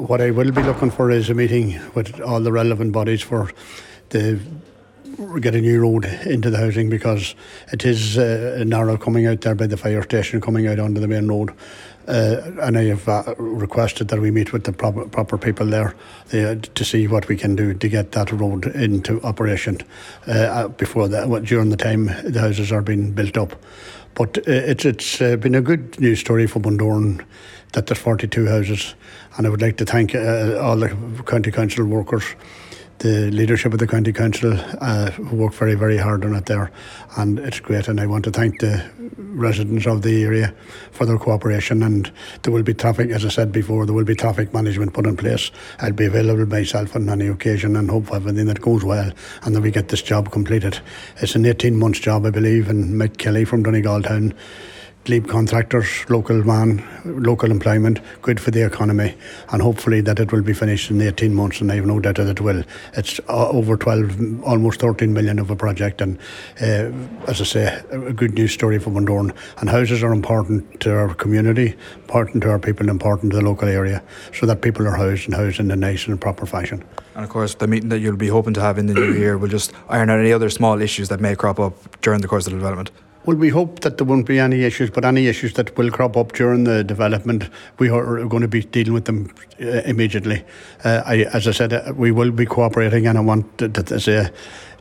what I will be looking for is a meeting with all the relevant bodies for the get a new road into the housing because it is uh, narrow coming out there by the fire station, coming out onto the main road. Uh, and I have uh, requested that we meet with the proper, proper people there uh, to see what we can do to get that road into operation uh, before that, during the time the houses are being built up. But uh, it's it's uh, been a good news story for Bundoran that there's 42 houses, and I would like to thank all the county council workers the leadership of the county council uh, who work very very hard on it there and it's great and I want to thank the residents of the area for their cooperation and there will be traffic as I said before there will be traffic management put in place. I'll be available myself on any occasion and hope for everything that goes well and that we get this job completed. It's an 18 months job I believe and Mike Kelly from Donegal town Glebe contractors, local man, local employment, good for the economy, and hopefully that it will be finished in 18 months, and I have no doubt that it will. It's uh, over 12, almost 13 million of a project, and uh, as I say, a good news story for Bundoran. And houses are important to our community, important to our people, and important to the local area, so that people are housed and housed in a nice and proper fashion. And of course, the meeting that you'll be hoping to have in the new year will just iron out any other small issues that may crop up during the course of the development. Well, we hope that there won't be any issues, but any issues that will crop up during the development, we are going to be dealing with them uh, immediately. Uh, I, as I said, uh, we will be cooperating, and I want to, to say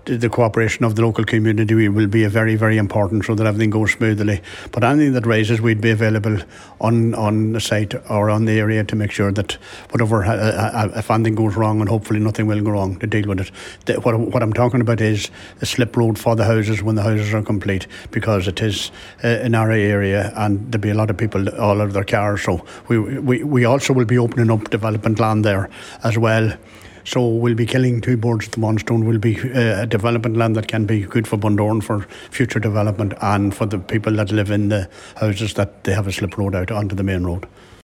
the cooperation of the local community will be a very, very important so that everything goes smoothly. But anything that raises, we'd be available on, on the site or on the area to make sure that whatever, uh, uh, if anything goes wrong, and hopefully nothing will go wrong, to deal with it. The, what, what I'm talking about is the slip road for the houses when the houses are complete, because it is uh, an area area and there'll be a lot of people all out of their cars. So we, we, we also will be opening up development land there as well. So we'll be killing two birds with one stone. We'll be uh, a development land that can be good for Bundoran for future development and for the people that live in the houses that they have a slip road out onto the main road.